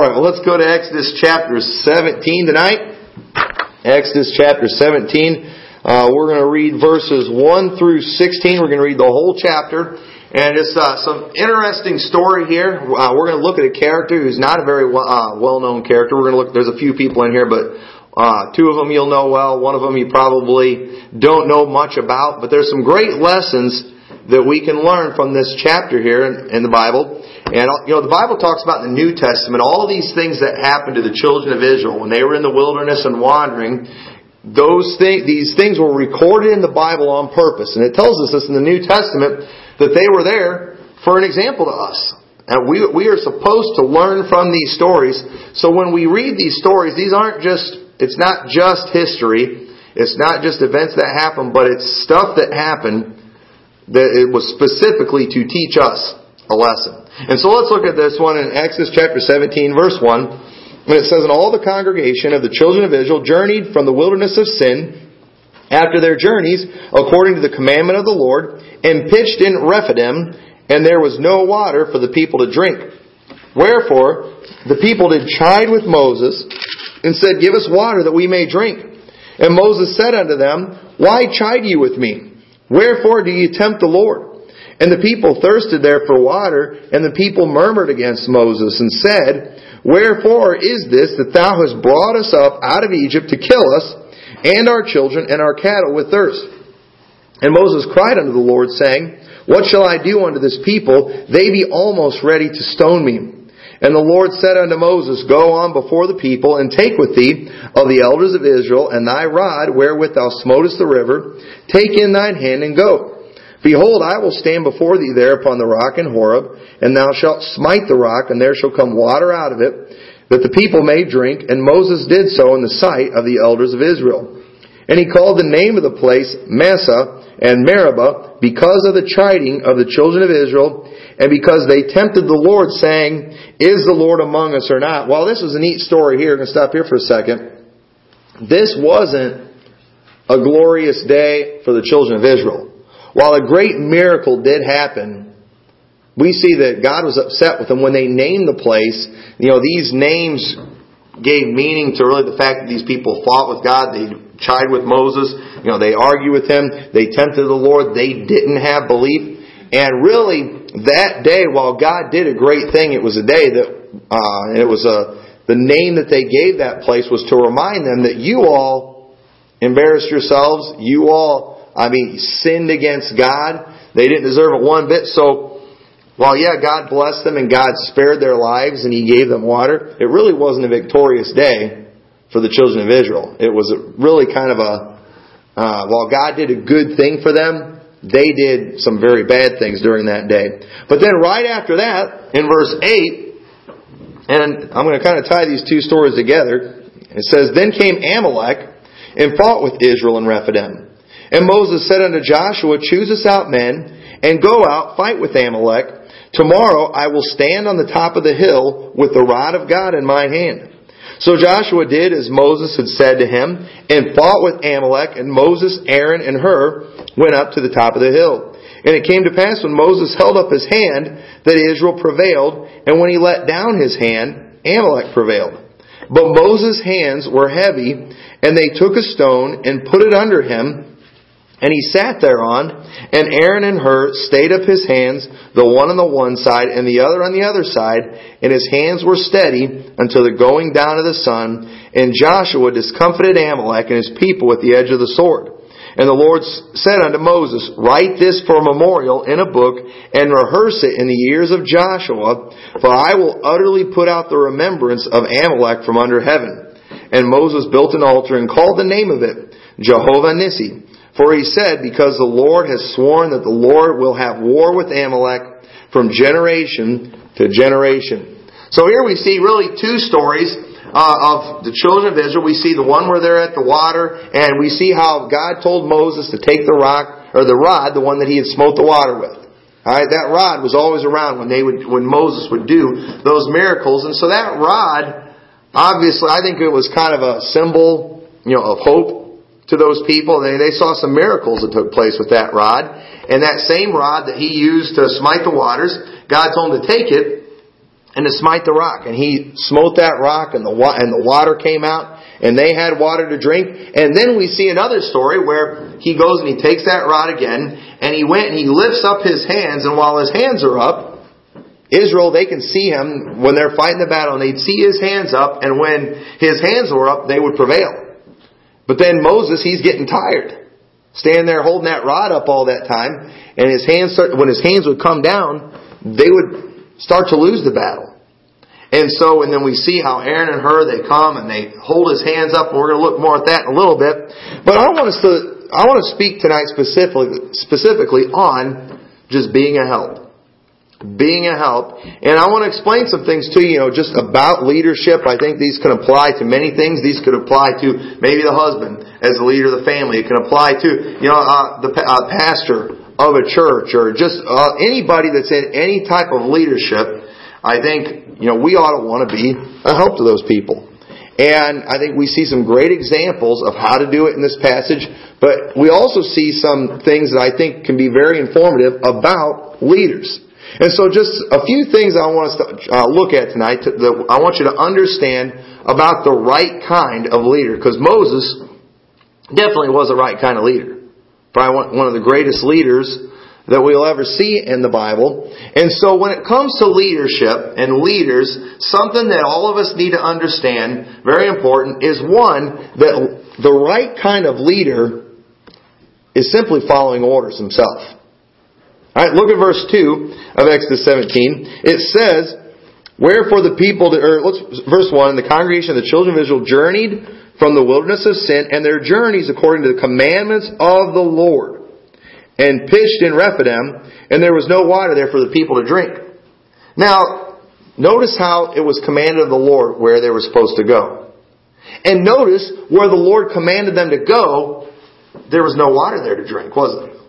All right, well, let's go to Exodus chapter 17 tonight. Exodus chapter 17. Uh, we're going to read verses 1 through 16. We're going to read the whole chapter. And it's uh, some interesting story here. Uh, we're going to look at a character who's not a very uh, well-known character. We're going to look. There's a few people in here, but uh, two of them you'll know well. One of them you probably don't know much about. But there's some great lessons that we can learn from this chapter here in, in the Bible. And, you know, the Bible talks about in the New Testament all of these things that happened to the children of Israel when they were in the wilderness and wandering. Those things, these things were recorded in the Bible on purpose. And it tells us this in the New Testament that they were there for an example to us. And we, we are supposed to learn from these stories. So when we read these stories, these aren't just, it's not just history. It's not just events that happen, but it's stuff that happened that it was specifically to teach us a lesson. And so let's look at this one in Exodus chapter 17, verse 1. When it says, And all the congregation of the children of Israel journeyed from the wilderness of sin after their journeys, according to the commandment of the Lord, and pitched in Rephidim, and there was no water for the people to drink. Wherefore, the people did chide with Moses, and said, Give us water that we may drink. And Moses said unto them, Why chide ye with me? Wherefore do ye tempt the Lord? And the people thirsted there for water, and the people murmured against Moses and said, Wherefore is this that thou hast brought us up out of Egypt to kill us, and our children and our cattle with thirst? And Moses cried unto the Lord, saying, What shall I do unto this people? They be almost ready to stone me. And the Lord said unto Moses, Go on before the people, and take with thee of the elders of Israel, and thy rod wherewith thou smotest the river, take in thine hand and go. Behold, I will stand before thee there upon the rock in Horeb, and thou shalt smite the rock, and there shall come water out of it, that the people may drink. And Moses did so in the sight of the elders of Israel. And he called the name of the place Massah and Meribah, because of the chiding of the children of Israel, and because they tempted the Lord, saying, Is the Lord among us or not? Well, this is a neat story here. I'm going to stop here for a second. This wasn't a glorious day for the children of Israel. While a great miracle did happen, we see that God was upset with them when they named the place. You know, these names gave meaning to really the fact that these people fought with God. They chide with Moses. You know, they argue with him. They tempted the Lord. They didn't have belief. And really, that day, while God did a great thing, it was a day that, uh, it was a, the name that they gave that place was to remind them that you all embarrassed yourselves. You all I mean, sinned against God. They didn't deserve it one bit. So, while yeah, God blessed them and God spared their lives and He gave them water, it really wasn't a victorious day for the children of Israel. It was really kind of a, uh, while God did a good thing for them, they did some very bad things during that day. But then right after that, in verse 8, and I'm going to kind of tie these two stories together, it says, Then came Amalek and fought with Israel in Rephidim. And Moses said unto Joshua, Choose us out men, and go out, fight with Amalek. Tomorrow I will stand on the top of the hill with the rod of God in my hand. So Joshua did as Moses had said to him, and fought with Amalek, and Moses, Aaron, and Hur went up to the top of the hill. And it came to pass when Moses held up his hand that Israel prevailed, and when he let down his hand, Amalek prevailed. But Moses' hands were heavy, and they took a stone and put it under him, and he sat thereon, and Aaron and Hur stayed up his hands, the one on the one side and the other on the other side, and his hands were steady until the going down of the sun. And Joshua discomfited Amalek and his people with the edge of the sword. And the Lord said unto Moses, Write this for a memorial in a book, and rehearse it in the ears of Joshua, for I will utterly put out the remembrance of Amalek from under heaven. And Moses built an altar and called the name of it Jehovah Nissi. For he said, Because the Lord has sworn that the Lord will have war with Amalek from generation to generation. So here we see really two stories uh, of the children of Israel. We see the one where they're at the water, and we see how God told Moses to take the rock or the rod, the one that he had smote the water with. All right, that rod was always around when they would, when Moses would do those miracles, and so that rod, obviously, I think it was kind of a symbol, you know, of hope to those people. They, they saw some miracles that took place with that rod. And that same rod that he used to smite the waters, God told him to take it and to smite the rock. And he smote that rock and the, and the water came out and they had water to drink. And then we see another story where he goes and he takes that rod again and he went and he lifts up his hands and while his hands are up, Israel, they can see him when they're fighting the battle and they'd see his hands up and when his hands were up, they would prevail. But then Moses, he's getting tired. Standing there holding that rod up all that time and his hands start, when his hands would come down, they would start to lose the battle. And so, and then we see how Aaron and Hur, they come and they hold his hands up, and we're going to look more at that in a little bit. But I want us to, I want to speak tonight specifically, specifically on just being a help. Being a help. And I want to explain some things to you, you know, just about leadership. I think these can apply to many things. These could apply to maybe the husband as the leader of the family. It can apply to, you know, uh, the uh, pastor of a church or just uh, anybody that's in any type of leadership. I think you know, we ought to want to be a help to those people. And I think we see some great examples of how to do it in this passage, but we also see some things that I think can be very informative about leaders. And so just a few things I want us to uh, look at tonight that I want you to understand about the right kind of leader. Because Moses definitely was the right kind of leader. Probably one of the greatest leaders that we'll ever see in the Bible. And so when it comes to leadership and leaders, something that all of us need to understand, very important, is one, that the right kind of leader is simply following orders himself. Alright, look at verse 2 of Exodus 17. It says, Wherefore the people, or let's, verse 1, the congregation of the children of Israel journeyed from the wilderness of sin, and their journeys according to the commandments of the Lord and pitched in Rephidim, and there was no water there for the people to drink. Now, notice how it was commanded of the Lord where they were supposed to go. And notice where the Lord commanded them to go, there was no water there to drink, was there?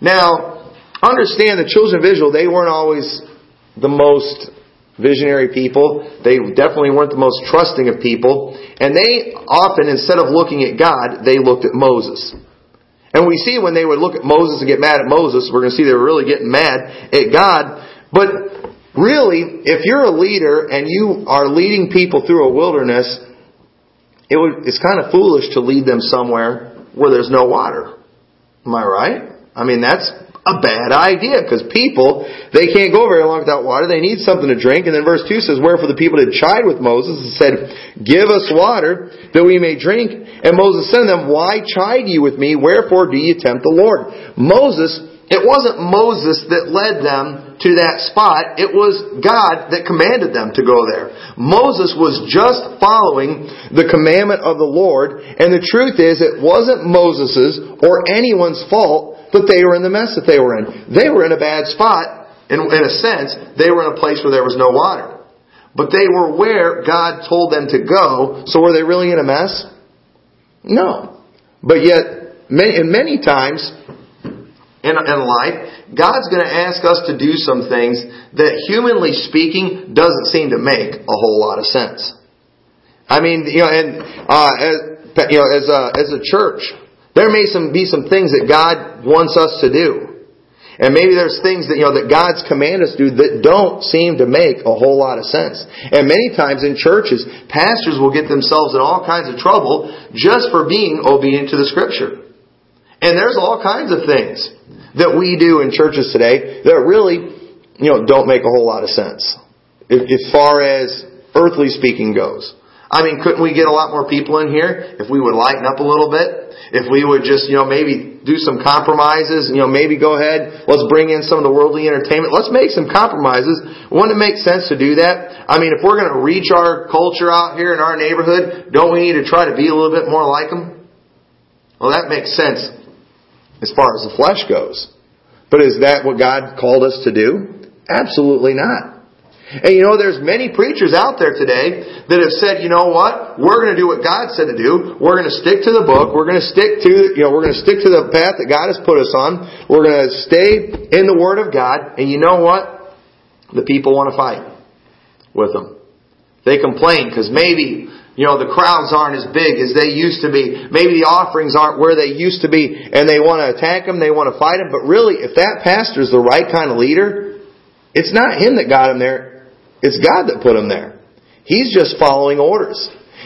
Now, understand the children of Israel, they weren't always the most visionary people. They definitely weren't the most trusting of people. And they often, instead of looking at God, they looked at Moses. And we see when they would look at Moses and get mad at Moses, we're going to see they were really getting mad at God. But really, if you're a leader and you are leading people through a wilderness, it would, it's kind of foolish to lead them somewhere where there's no water. Am I right? I mean, that's a bad idea because people, they can't go very long without water. They need something to drink. And then verse 2 says, Wherefore the people did chide with Moses and said, Give us water that we may drink. And Moses said to them, Why chide you with me? Wherefore do you tempt the Lord? Moses, it wasn't Moses that led them to that spot. It was God that commanded them to go there. Moses was just following the commandment of the Lord. And the truth is, it wasn't Moses's or anyone's fault that they were in the mess that they were in. They were in a bad spot, in, in a sense. They were in a place where there was no water. But they were where God told them to go, so were they really in a mess? No. But yet, many, and many times in, in life, God's going to ask us to do some things that, humanly speaking, doesn't seem to make a whole lot of sense. I mean, you know, and uh, as you know, as a, as a church, there may some, be some things that God wants us to do. And maybe there's things that, you know, that God's command us to do that don't seem to make a whole lot of sense. And many times in churches, pastors will get themselves in all kinds of trouble just for being obedient to the scripture. And there's all kinds of things that we do in churches today that really, you know, don't make a whole lot of sense. As far as earthly speaking goes. I mean, couldn't we get a lot more people in here if we would lighten up a little bit? if we would just, you know, maybe do some compromises, you know, maybe go ahead, let's bring in some of the worldly entertainment. Let's make some compromises. Wouldn't it make sense to do that? I mean, if we're going to reach our culture out here in our neighborhood, don't we need to try to be a little bit more like them? Well, that makes sense as far as the flesh goes. But is that what God called us to do? Absolutely not. And you know, there's many preachers out there today that have said, you know what? We're going to do what God said to do. We're going to stick to the book. We're going to stick to, you know, we're going to stick to the path that God has put us on. We're going to stay in the Word of God. And you know what? The people want to fight with them. They complain because maybe, you know, the crowds aren't as big as they used to be. Maybe the offerings aren't where they used to be and they want to attack them, they want to fight them. But really, if that pastor is the right kind of leader, it's not him that got him there It's God that put him there. He's just following orders.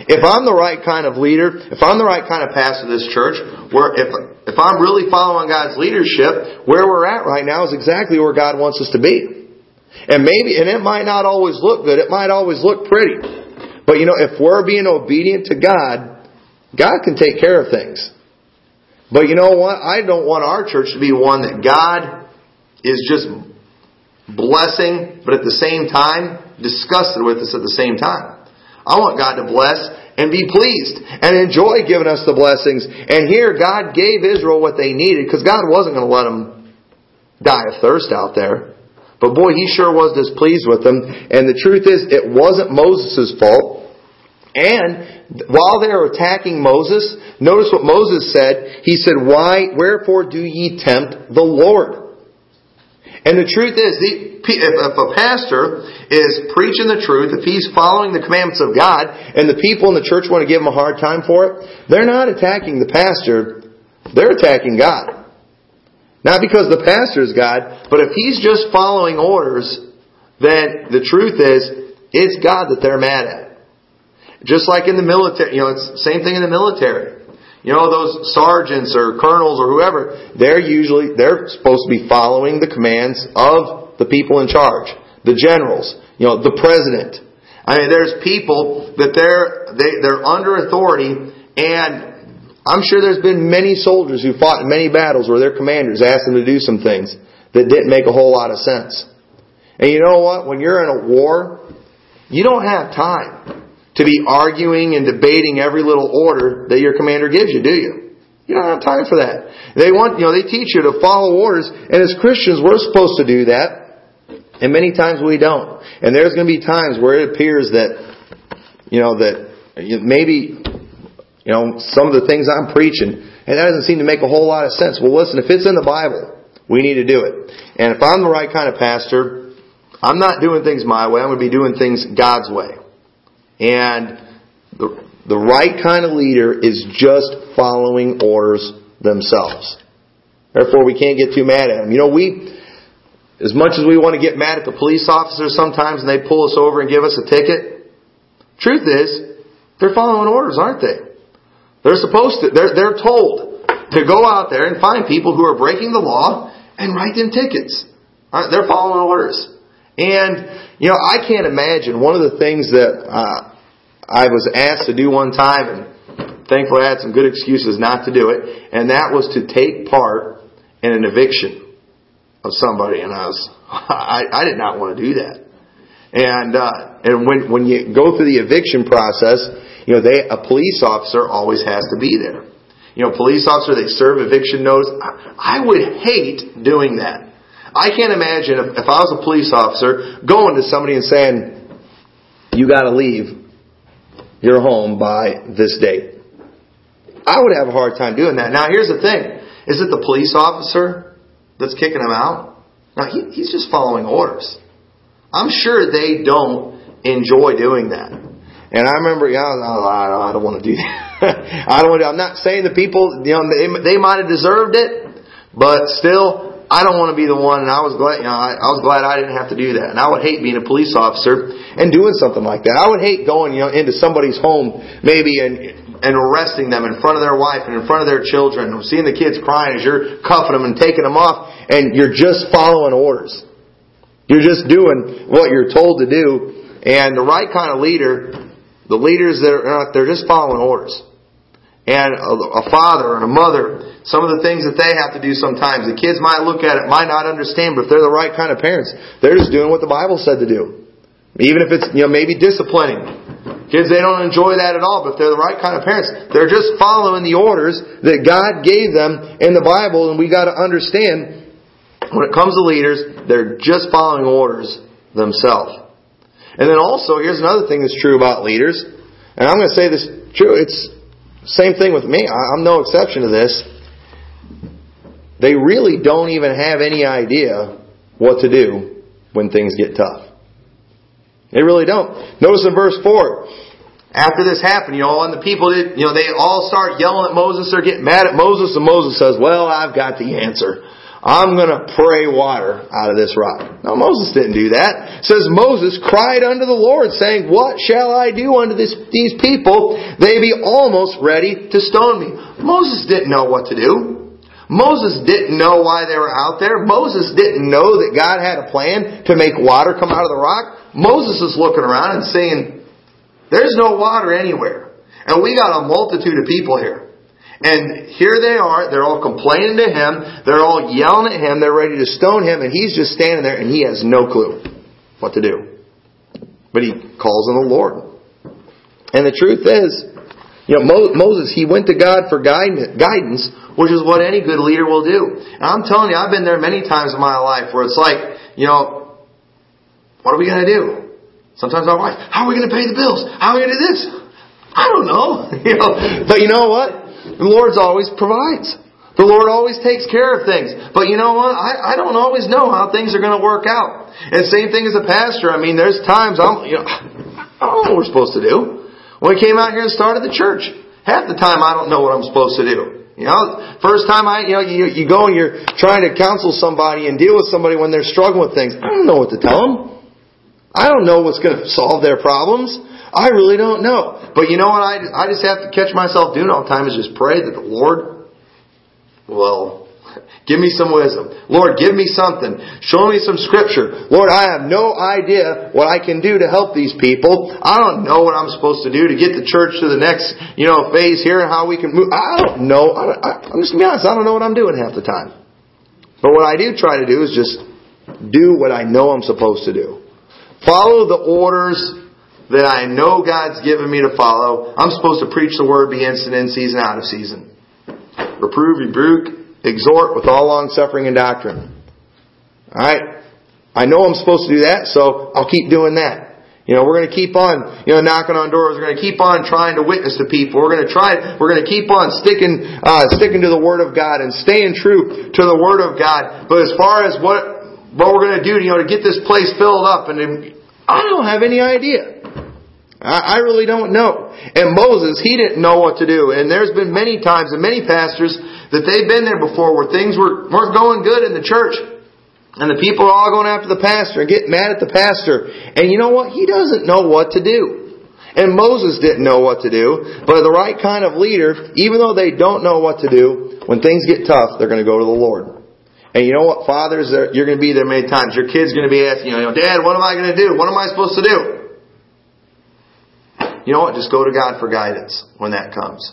If I'm the right kind of leader, if I'm the right kind of pastor of this church, where if if I'm really following God's leadership, where we're at right now is exactly where God wants us to be. And maybe and it might not always look good, it might always look pretty. But you know, if we're being obedient to God, God can take care of things. But you know what? I don't want our church to be one that God is just blessing, but at the same time, disgusted with us at the same time. I want God to bless and be pleased and enjoy giving us the blessings. And here, God gave Israel what they needed because God wasn't going to let them die of thirst out there. But boy, He sure was displeased with them. And the truth is, it wasn't Moses' fault. And while they are attacking Moses, notice what Moses said. He said, Why, wherefore do ye tempt the Lord? And the truth is, if a pastor is preaching the truth, if he's following the commandments of God, and the people in the church want to give him a hard time for it, they're not attacking the pastor, they're attacking God. Not because the pastor is God, but if he's just following orders, then the truth is, it's God that they're mad at. Just like in the military, you know, it's same thing in the military. You know, those sergeants or colonels or whoever, they're usually, they're supposed to be following the commands of the people in charge. The generals, you know, the president. I mean, there's people that they're, they, they're under authority and I'm sure there's been many soldiers who fought in many battles where their commanders asked them to do some things that didn't make a whole lot of sense. And you know what? When you're in a war, you don't have time to be arguing and debating every little order that your commander gives you, do you? You don't have time for that. They want, you know, they teach you to follow orders, and as Christians, we're supposed to do that, and many times we don't. And there's going to be times where it appears that, you know, that maybe, you know, some of the things I'm preaching, and that doesn't seem to make a whole lot of sense. Well, listen, if it's in the Bible, we need to do it. And if I'm the right kind of pastor, I'm not doing things my way. I'm going to be doing things God's way. And the, the right kind of leader is just following orders themselves. Therefore, we can't get too mad at them. You know, we, as much as we want to get mad at the police officers sometimes and they pull us over and give us a ticket, truth is, they're following orders, aren't they? They're supposed to, they're, they're told to go out there and find people who are breaking the law and write them tickets. Right? They're following orders. And you know, I can't imagine one of the things that uh, I was asked to do one time, and thankfully I had some good excuses not to do it, and that was to take part in an eviction of somebody, and I was, I, I did not want to do that. And uh, and when when you go through the eviction process, you know, they a police officer always has to be there. You know, police officer they serve eviction notice. I, would hate doing that. I can't imagine if, if I was a police officer going to somebody and saying, you gotta leave your home by this date. I would have a hard time doing that. Now here's the thing. Is it the police officer that's kicking him out? Now he, he's just following orders. I'm sure they don't enjoy doing that. And I remember, yeah, I don't want to do that. I don't want to, I'm not saying the people, you know, they, they might have deserved it, but still, I don't want to be the one, and I was glad, you know, I, I was glad I didn't have to do that. And I would hate being a police officer and doing something like that. I would hate going, you know, into somebody's home maybe and and arresting them in front of their wife and in front of their children, and seeing the kids crying as you're cuffing them and taking them off, and you're just following orders. You're just doing what you're told to do. And the right kind of leader, the leaders that are, they're just following orders and a, father and a mother, some of the things that they have to do sometimes. The kids might look at it, might not understand, but if they're the right kind of parents, they're just doing what the Bible said to do. Even if it's, you know, maybe disciplining. Kids, they don't enjoy that at all, but if they're the right kind of parents, they're just following the orders that God gave them in the Bible, and we gotta understand, when it comes to leaders, they're just following orders themselves. And then also, here's another thing that's true about leaders, and I'm gonna say this true, it's same thing with me. I'm no exception to this. They really don't even have any idea what to do when things get tough. They really don't. Notice in verse 4, after this happened, you know, and the people, did, you know, they all start yelling at Moses. They're getting mad at Moses, and Moses says, "Well, I've got the answer. I'm going to pray water out of this rock. Now Moses didn't do that. It says Moses cried unto the Lord saying, What shall I do unto this, these people? They be almost ready to stone me. Moses didn't know what to do. Moses didn't know why they were out there. Moses didn't know that God had a plan to make water come out of the rock. Moses is looking around and saying, There's no water anywhere. And we got a multitude of people here. And here they are, they're all complaining to him, they're all yelling at him, they're ready to stone him, and he's just standing there and he has no clue what to do. But he calls on the Lord. And the truth is, you know, Moses, he went to God for guidance, which is what any good leader will do. And I'm telling you, I've been there many times in my life where it's like, you know, what are we going to do? Sometimes my wife, how are we going to pay the bills? How are we going to do this? I don't know. you know, but you know what? The Lord always provides. The Lord always takes care of things. But you know what? I, I don't always know how things are going to work out. And same thing as a pastor. I mean, there's times I'm, you know, I don't know what we're supposed to do. When we came out here and started the church, half the time I don't know what I'm supposed to do. You know, first time I, you know, you, you go and you're trying to counsel somebody and deal with somebody when they're struggling with things. I don't know what to tell them. I don't know what's going to solve their problems. I really don't know. But you know what I, I just have to catch myself doing all the time is just pray that the Lord will give me some wisdom. Lord, give me something. Show me some scripture. Lord, I have no idea what I can do to help these people. I don't know what I'm supposed to do to get the church to the next, you know, phase here and how we can move. I don't know. I, I'm just gonna be honest. I don't know what I'm doing half the time. But what I do try to do is just do what I know I'm supposed to do. Follow the orders that I know God's given me to follow. I'm supposed to preach the word, be instant in season, out of season. Reprove, rebuke, exhort with all long suffering and doctrine. Alright? I know I'm supposed to do that, so I'll keep doing that. You know, we're going to keep on, you know, knocking on doors. We're going to keep on trying to witness to people. We're going to try, we're going to keep on sticking, uh, sticking to the Word of God and staying true to the Word of God. But as far as what, what we're going to do, you know, to get this place filled up and I don't have any idea. I, really don't know. And Moses, he didn't know what to do. And there's been many times and many pastors that they've been there before where things were, weren't going good in the church. And the people are all going after the pastor and getting mad at the pastor. And you know what? He doesn't know what to do. And Moses didn't know what to do. But the right kind of leader, even though they don't know what to do, when things get tough, they're going to go to the Lord. And you know what, fathers, you're going to be there many times. Your kid's going to be asking you, Dad, what am I going to do? What am I supposed to do? You know what? Just go to God for guidance when that comes.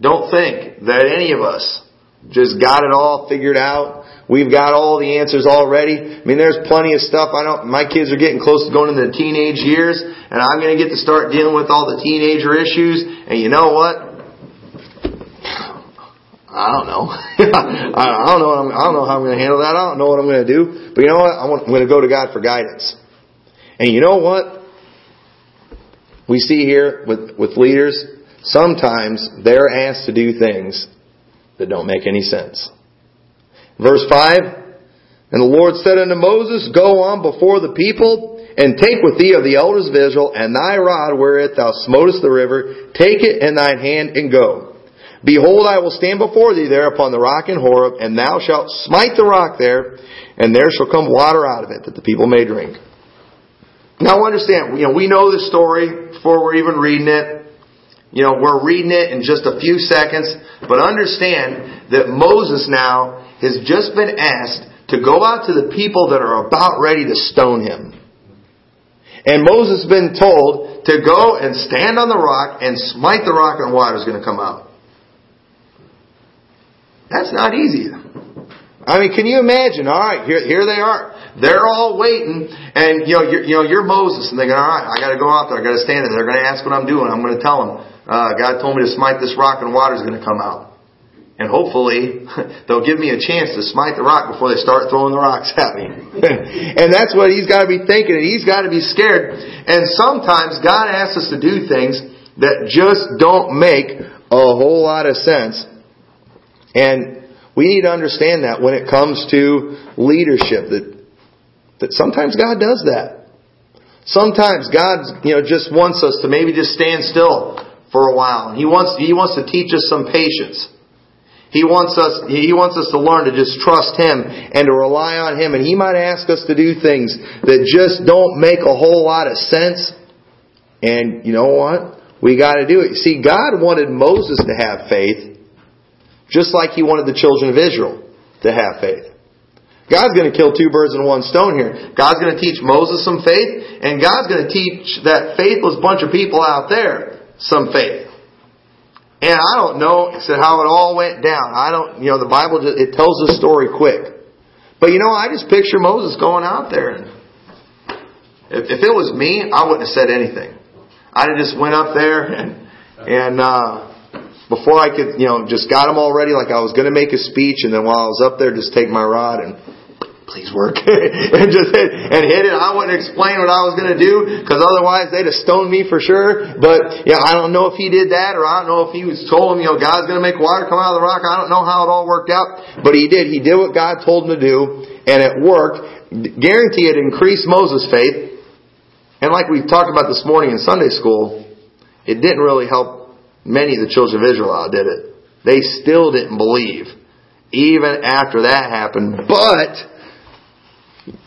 Don't think that any of us just got it all figured out. We've got all the answers already. I mean, there's plenty of stuff. I don't. my kids are getting close to going into the teenage years, and I'm going to get to start dealing with all the teenager issues. And you know what? I don't know. I don't know. I don't know how I'm going to handle that. I don't know what I'm going to do. But you know what? I'm going to go to God for guidance. And you know what? we see here with, with leaders, sometimes they're asked to do things that don't make any sense. Verse 5, And the Lord said unto Moses, Go on before the people, and take with thee of the elders of Israel, and thy rod wherewith thou smotest the river, take it in thine hand, and go. Behold, I will stand before thee there upon the rock in Horeb, and thou shalt smite the rock there, and there shall come water out of it, that the people may drink. Now understand, you know, we know the story before we're even reading it. You know, we're reading it in just a few seconds, but understand that Moses now has just been asked to go out to the people that are about ready to stone him. And Moses has been told to go and stand on the rock and smite the rock and water is going to come out. That's not easy. I mean, can you imagine? All right, here, here they are. They're all waiting, and you know, you're, you know, you're Moses, and they're going, all right, I got to go out there, I got to stand there. They're going to ask what I'm doing. I'm going to tell them, uh, God told me to smite this rock, and water is going to come out. And hopefully, they'll give me a chance to smite the rock before they start throwing the rocks at me. and that's what he's got to be thinking, and he's got to be scared. And sometimes God asks us to do things that just don't make a whole lot of sense. And we need to understand that when it comes to leadership, that that sometimes God does that. Sometimes God, you know, just wants us to maybe just stand still for a while. He wants, He wants to teach us some patience. He wants us, he wants us to learn to just trust Him and to rely on Him. And He might ask us to do things that just don't make a whole lot of sense. And you know what? We gotta do it. See, God wanted Moses to have faith, just like He wanted the children of Israel to have faith. God's going to kill two birds in one stone here. God's going to teach Moses some faith, and God's going to teach that faithless bunch of people out there some faith. And I don't know how it all went down. I don't, you know, the Bible just, it tells the story quick. But you know, I just picture Moses going out there. If, if it was me, I wouldn't have said anything. I'd have just went up there and and uh, before I could, you know, just got them all ready, like I was going to make a speech, and then while I was up there, just take my rod and please work. and just hit, and hit it. I wouldn't explain what I was going to do because otherwise they'd have stoned me for sure. But, yeah, I don't know if he did that or I don't know if he was told him, you know, God's going to make water come out of the rock. I don't know how it all worked out. But he did. He did what God told him to do and it worked. Guarantee it increased Moses' faith. And like we talked about this morning in Sunday school, it didn't really help many of the children of Israel did it? They still didn't believe even after that happened. But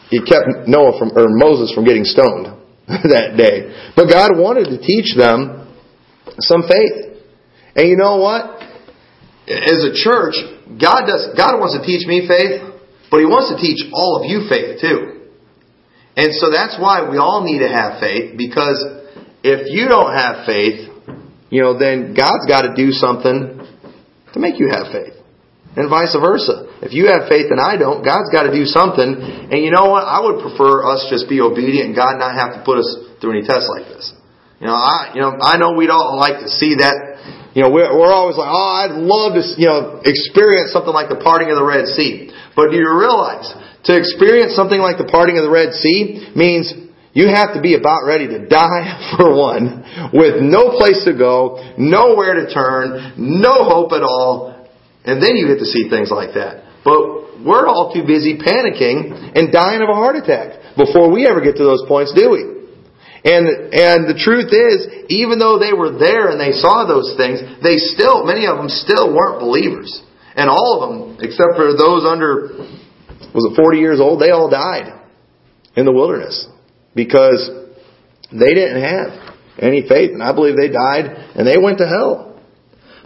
he kept Noah from, or Moses from getting stoned that day. But God wanted to teach them some faith. And you know what? As a church, God does, God wants to teach me faith, but He wants to teach all of you faith too. And so that's why we all need to have faith, because if you don't have faith, you know, then God's got to do something to make you have faith and vice versa. If you have faith and I don't, God's got to do something. And you know what? I would prefer us just be obedient and God not have to put us through any tests like this. You know, I you know I know we'd all like to see that. You know, we're, we're always like, oh, I'd love to you know experience something like the parting of the Red Sea. But do you realize to experience something like the parting of the Red Sea means you have to be about ready to die for one, with no place to go, nowhere to turn, no hope at all, and then you get to see things like that. But we're all too busy panicking and dying of a heart attack before we ever get to those points, do we? And, and the truth is, even though they were there and they saw those things, they still, many of them still weren't believers. And all of them, except for those under, was it 40 years old, they all died in the wilderness because they didn't have any faith. And I believe they died and they went to hell.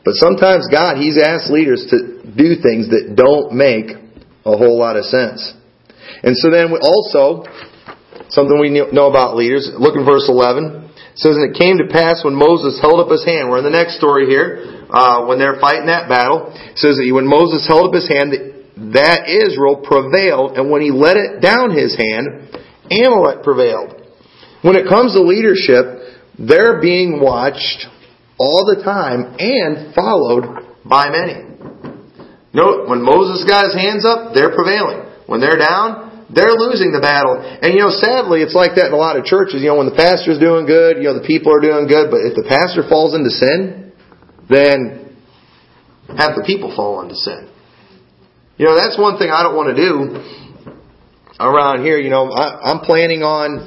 But sometimes God, He's asked leaders to do things that don't make a whole lot of sense. And so then also, something we know about leaders, look in verse 11. It says, And it came to pass when Moses held up his hand, we're in the next story here, uh, when they're fighting that battle, it says that when Moses held up his hand, that Israel prevailed, and when he let it down his hand, Amalek prevailed. When it comes to leadership, they're being watched all the time and followed by many. Note, when Moses got his hands up, they're prevailing. When they're down, they're losing the battle. And you know, sadly, it's like that in a lot of churches. You know, when the pastor's doing good, you know, the people are doing good, but if the pastor falls into sin, then have the people fall into sin. You know, that's one thing I don't want to do around here. You know, I, I'm planning on,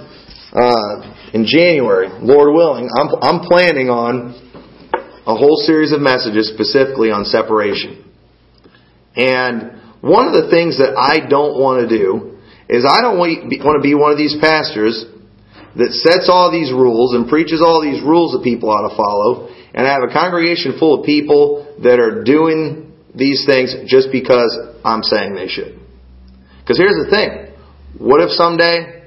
uh, in January, Lord willing, I'm, I'm planning on a whole series of messages specifically on separation. And one of the things that I don't want to do is I don't want to be one of these pastors that sets all these rules and preaches all these rules that people ought to follow and I have a congregation full of people that are doing these things just because I'm saying they should. Because here's the thing. What if someday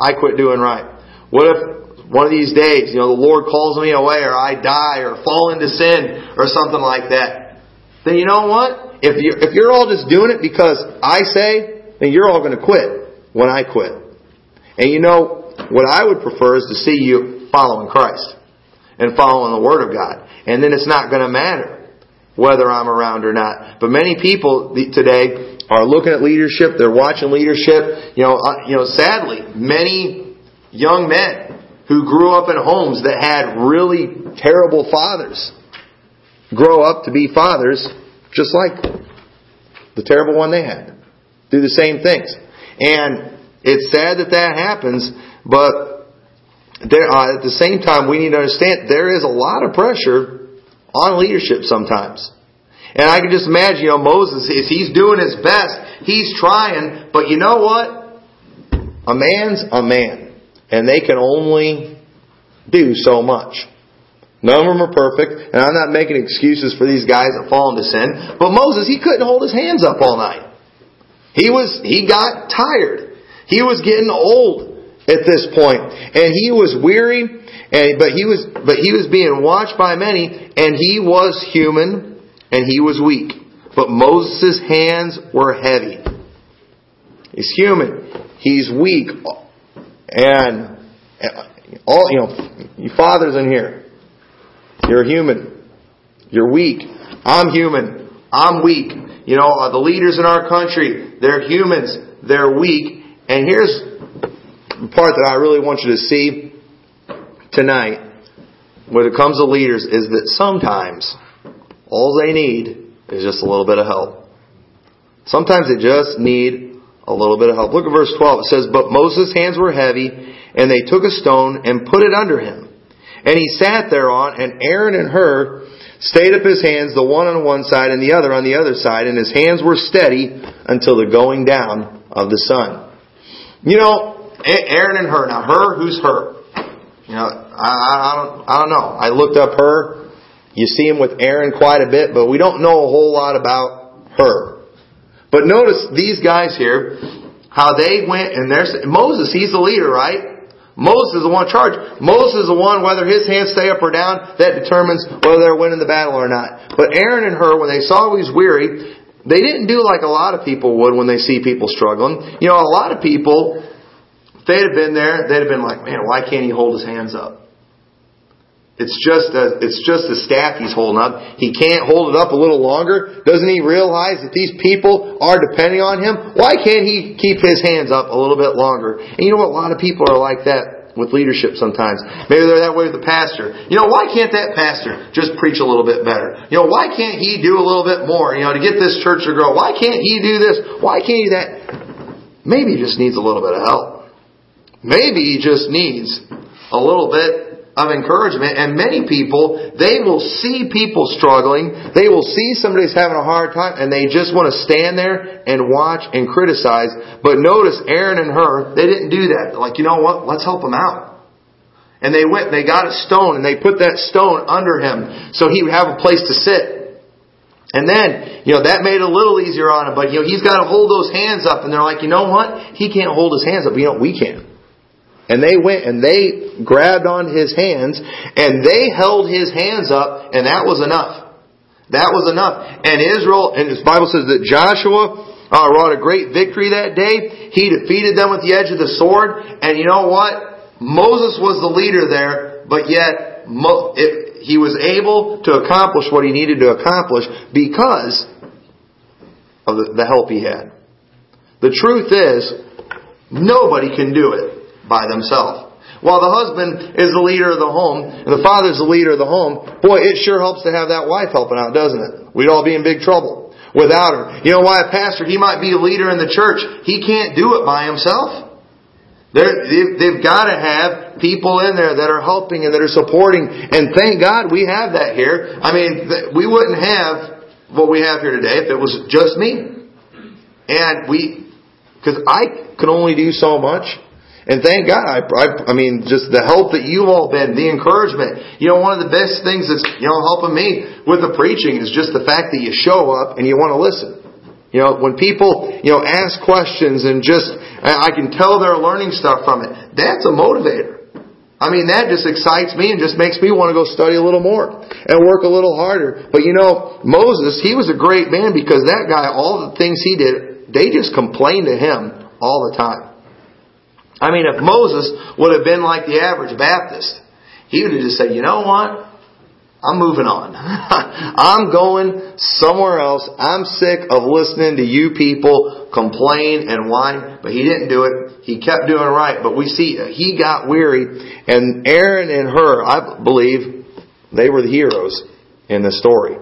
I quit doing right? What if one of these days, you know, the Lord calls me away or I die or fall into sin or something like that, then you know what? If you're, if you're all just doing it because I say, then you're all going to quit when I quit. And you know, what I would prefer is to see you following Christ and following the Word of God. And then it's not going to matter whether I'm around or not. But many people today are looking at leadership, they're watching leadership. You know, uh, you know, sadly, many young men who grew up in homes that had really terrible fathers grow up to be fathers just like the terrible one they had. Do the same things. And it's sad that that happens, but there, uh, at the same time, we need to understand there is a lot of pressure on leadership sometimes. And I can just imagine, you know, Moses, if he's doing his best, he's trying, but you know what? A man's a man. And they can only do so much. None of them are perfect, and I'm not making excuses for these guys that fall into sin. But Moses, he couldn't hold his hands up all night. He was, he got tired. He was getting old at this point, and he was weary. And but he was, but he was being watched by many, and he was human, and he was weak. But Moses' hands were heavy. He's human. He's weak, and all you know, you fathers in here. You're human. You're weak. I'm human. I'm weak. You know, uh, the leaders in our country, they're humans. They're weak. And here's the part that I really want you to see tonight when it comes to leaders is that sometimes all they need is just a little bit of help. Sometimes they just need a little bit of help. Look at verse 12. It says, But Moses' hands were heavy, and they took a stone and put it under him. And he sat thereon, and Aaron and Hur stayed up his hands, the one on one side and the other on the other side, and his hands were steady until the going down of the sun. You know, Aaron and Hur. Now, Hur, who's Hur? You know, I, I, don't, I don't know. I looked up Hur. You see him with Aaron quite a bit, but we don't know a whole lot about Hur. But notice these guys here, how they went and there's Moses, he's the leader, right? Moses is the one in charge. Moses is the one, whether his hands stay up or down, that determines whether they're winning the battle or not. But Aaron and Hur, when they saw he was weary, they didn't do like a lot of people would when they see people struggling. You know, a lot of people, if they'd have been there, they'd have been like, man, why can't he hold his hands up? It's just a, it's just a staff he's holding up. He can't hold it up a little longer. Doesn't he realize that these people are depending on him? Why can't he keep his hands up a little bit longer? And you know what? A lot of people are like that with leadership sometimes. Maybe they're that way with the pastor. You know, why can't that pastor just preach a little bit better? You know, why can't he do a little bit more, you know, to get this church to grow? Why can't he do this? Why can't he that? Maybe he just needs a little bit of help. Maybe he just needs a little bit of encouragement. And many people, they will see people struggling. They will see somebody's having a hard time and they just want to stand there and watch and criticize. But notice Aaron and Hur, they didn't do that. Like, you know what? Let's help him out. And they went, they got a stone and they put that stone under him so he would have a place to sit. And then, you know, that made it a little easier on him, but you know, he's got to hold those hands up and they're like, you know what? He can't hold his hands up, you know, we can. And they went and they grabbed on his hands and they held his hands up and that was enough. That was enough. And Israel, and the Bible says that Joshua uh, wrought a great victory that day. He defeated them with the edge of the sword. And you know what? Moses was the leader there, but yet it, he was able to accomplish what he needed to accomplish because of the, the help he had. The truth is, nobody can do it by themselves. While the husband is the leader of the home, and the father is the leader of the home, boy, it sure helps to have that wife helping out, doesn't it? We'd all be in big trouble without her. You know why a pastor, he might be a leader in the church, he can't do it by himself. They're, they've got to have people in there that are helping and that are supporting. And thank God we have that here. I mean, we wouldn't have what we have here today if it was just me. And we, because I can only do so much. And thank God, I, I, I mean, just the help that you've all been, the encouragement. You know, one of the best things that's, you know, helping me with the preaching is just the fact that you show up and you want to listen. You know, when people, you know, ask questions and just, I can tell they're learning stuff from it. That's a motivator. I mean, that just excites me and just makes me want to go study a little more and work a little harder. But you know, Moses, he was a great man because that guy, all the things he did, they just complained to him all the time. I mean, if Moses would have been like the average Baptist, he would have just said, you know what? I'm moving on. I'm going somewhere else. I'm sick of listening to you people complain and whine. But he didn't do it. He kept doing right. But we see uh, he got weary. And Aaron and Hur, I believe, they were the heroes in the story.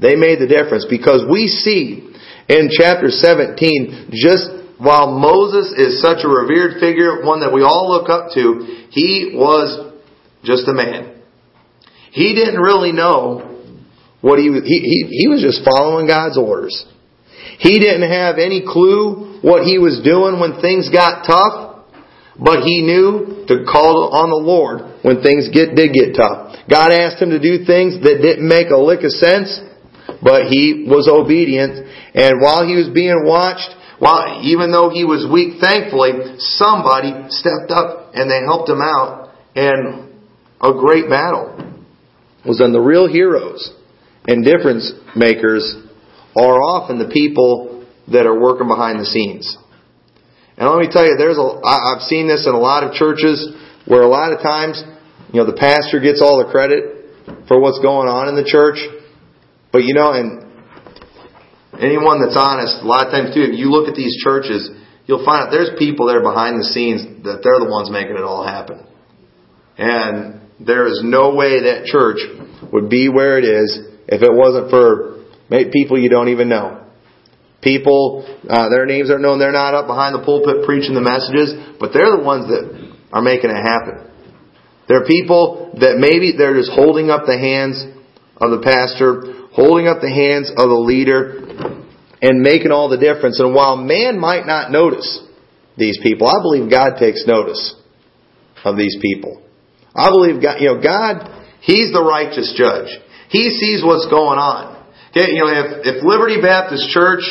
They made the difference because we see in chapter 17 just while Moses is such a revered figure, one that we all look up to, he was just a man. He didn't really know what he was. He, he, he was just following God's orders. He didn't have any clue what he was doing when things got tough, but he knew to call on the Lord when things get, did get tough. God asked him to do things that didn't make a lick of sense, but he was obedient. And while he was being watched, while, even though he was weak, thankfully, somebody stepped up and they helped him out. And a great battle was done. The real heroes and difference makers are often the people that are working behind the scenes. And let me tell you, there's a, I've seen this in a lot of churches where a lot of times, you know, the pastor gets all the credit for what's going on in the church. But you know, and anyone that's honest, a lot of times too, if you look at these churches, you'll find out there's people there behind the scenes that they're the ones making it all happen. And there is no way that church would be where it is if it wasn't for people you don't even know. People, uh, their names aren't known. They're not up behind the pulpit preaching the messages, but they're the ones that are making it happen. They're people that maybe they're just holding up the hands of the pastor, holding up the hands of the leader, and making all the difference. And while man might not notice these people, I believe God takes notice of these people. I believe God, you know, God, He's the righteous judge. He sees what's going on. Okay, you know, if, if Liberty Baptist Church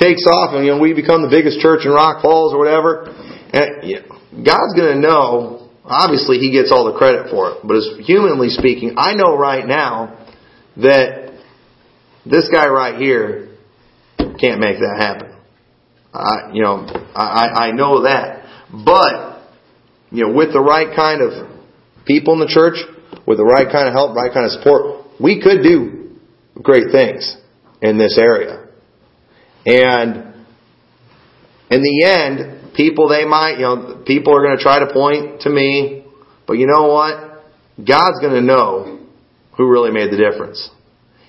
takes off and, you know, we become the biggest church in Rock Falls or whatever, and, you know, God's going to know, obviously He gets all the credit for it, but as humanly speaking, I know right now that this guy right here can't make that happen. I, you know, I, I know that. But, you know, with the right kind of people in the church, with the right kind of help, right kind of support, we could do great things in this area. And in the end, people they might, you know, people are going to try to point to me, but you know what? God's going to know who really made the difference.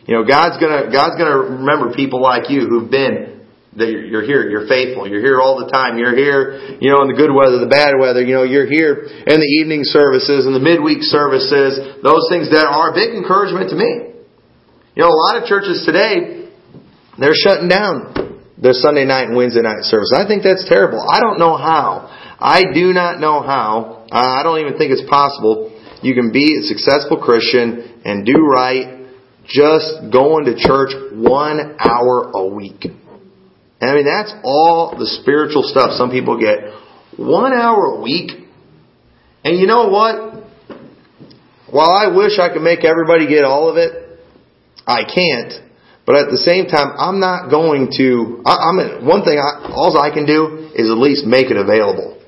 You know, God's gonna, God's gonna remember people like you who've been that you're here, you're faithful, you're here all the time, you're here, you know, in the good weather, the bad weather, you know, you're here in the evening services and the midweek services, those things that are a big encouragement to me. You know, a lot of churches today, they're shutting down their Sunday night and Wednesday night service. I think that's terrible. I don't know how. I do not know how. I don't even think it's possible you can be a successful Christian and do right just going to church one hour a week. And I mean, that's all the spiritual stuff some people get. One hour a week. And you know what? While I wish I could make everybody get all of it, I can't. But at the same time, I'm not going to. I, am one thing. I, all I can do is at least make it available.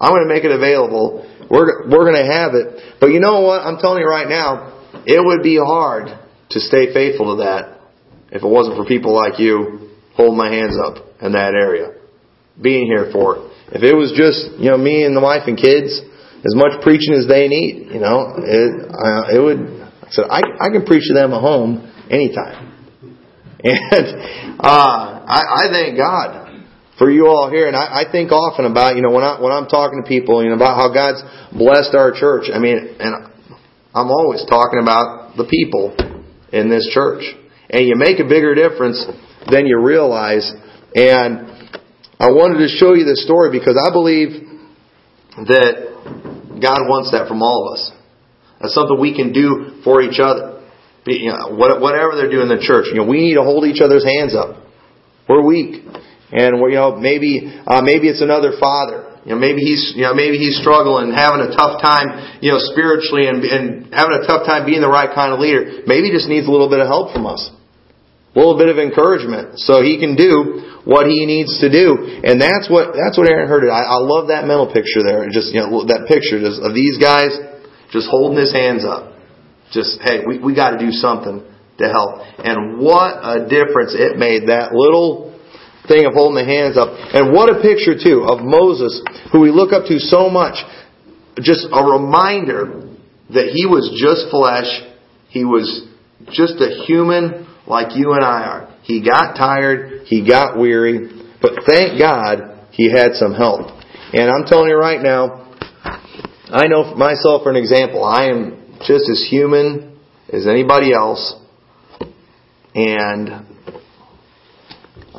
I'm going to make it available. We're we're going to have it. But you know what? I'm telling you right now, it would be hard to stay faithful to that if it wasn't for people like you holding my hands up in that area. Being here for it. If it was just, you know, me and the wife and kids, as much preaching as they need, you know, it, uh, it would, I said, I, I can preach to them at home anytime. And, uh, I, I thank God for you all here. And I, I think often about, you know, when I, when I'm talking to people, you know, about how God's blessed our church. I mean, and I'm always talking about the people in this church. And you make a bigger difference than you realize. And I wanted to show you this story because I believe that God wants that from all of us. That's something we can do for each other. You know, whatever they're doing in the church, you know, we need to hold each other's hands up. We're weak, and you know, maybe uh, maybe it's another father. You know, maybe he's you know maybe he's struggling, having a tough time, you know, spiritually, and, and having a tough time being the right kind of leader. Maybe he just needs a little bit of help from us a little bit of encouragement so he can do what he needs to do. And that's what that's what Aaron heard. I, I love that mental picture there. Just you know that picture just of these guys just holding his hands up. Just hey, we we got to do something to help. And what a difference it made that little thing of holding the hands up. And what a picture too of Moses, who we look up to so much. Just a reminder that he was just flesh. He was just a human like you and I are. He got tired, he got weary, but thank God he had some help. And I'm telling you right now, I know myself for an example. I am just as human as anybody else. and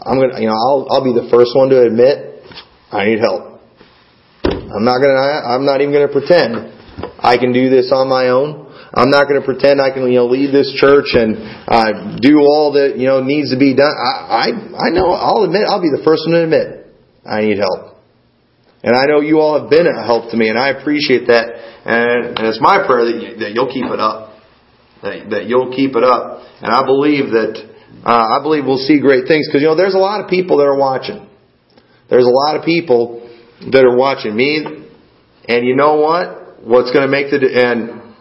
I'm gonna, you know, I'll I'll be the first one to admit I need help. I'm not gonna, I'm not even gonna pretend I can do this on my own. I'm not going to pretend I can, you know, lead this church and uh, do all that you know needs to be done. I, I, I know. I'll admit. I'll be the first one to admit I need help. And I know you all have been a help to me, and I appreciate that. And, and it's my prayer that, you, that you'll keep it up. That, that you'll keep it up. And I believe that, uh, I believe we'll see great things. Because, you know, there's a lot of people that are watching. There's a lot of people that are watching me. And you know what? What's going to make the, and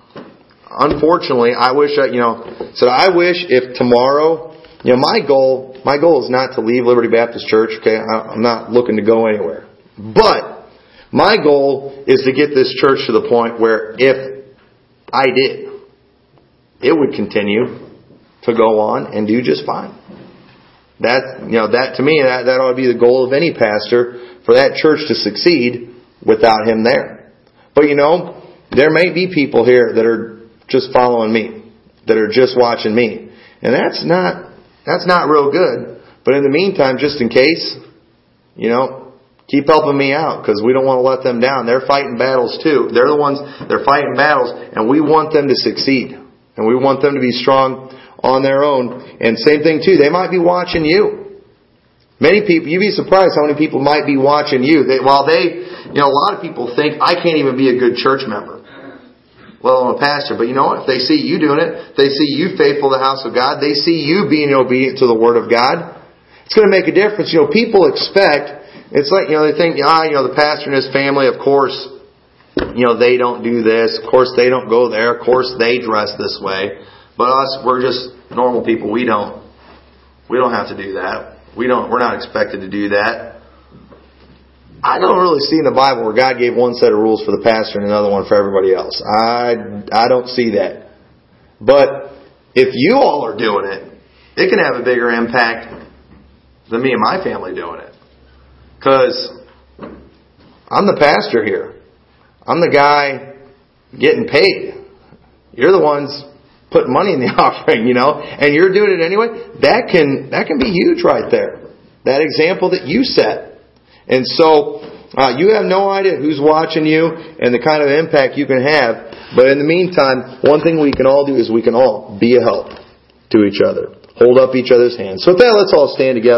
unfortunately, I wish I, you know, so I wish if tomorrow, you know, my goal, my goal is not to leave Liberty Baptist Church, okay? I'm not looking to go anywhere. But my goal is to get this church to the point where if I did, it would continue to go on and do just fine. That you know that to me that that ought to be the goal of any pastor for that church to succeed without him there. But you know, there may be people here that are just following me, that are just watching me. And that's not that's not real good. But in the meantime, just in case, you know, Keep helping me out because we don't want to let them down. They're fighting battles too. They're the ones, they're fighting battles and we want them to succeed. And we want them to be strong on their own. And same thing too, they might be watching you. Many people, you'd be surprised how many people might be watching you. They, while they, you know, a lot of people think, I can't even be a good church member. Well, I'm a pastor, but you know what? If they see you doing it, they see you faithful to the house of God, they see you being obedient to the Word of God, it's going to make a difference. You know, people expect it's like, you know, they think, ah, you know, the pastor and his family, of course, you know, they don't do this. Of course, they don't go there. Of course, they dress this way. But us, we're just normal people. We don't, we don't have to do that. We don't, we're not expected to do that. I don't really see in the Bible where God gave one set of rules for the pastor and another one for everybody else. I, I don't see that. But if you all are doing it, it can have a bigger impact than me and my family doing it. Because I'm the pastor here. I'm the guy getting paid. You're the ones putting money in the offering, you know, and you're doing it anyway. That can that can be huge right there. That example that you set. And so uh, you have no idea who's watching you and the kind of impact you can have. But in the meantime, one thing we can all do is we can all be a help to each other. Hold up each other's hands. So with that, let's all stand together.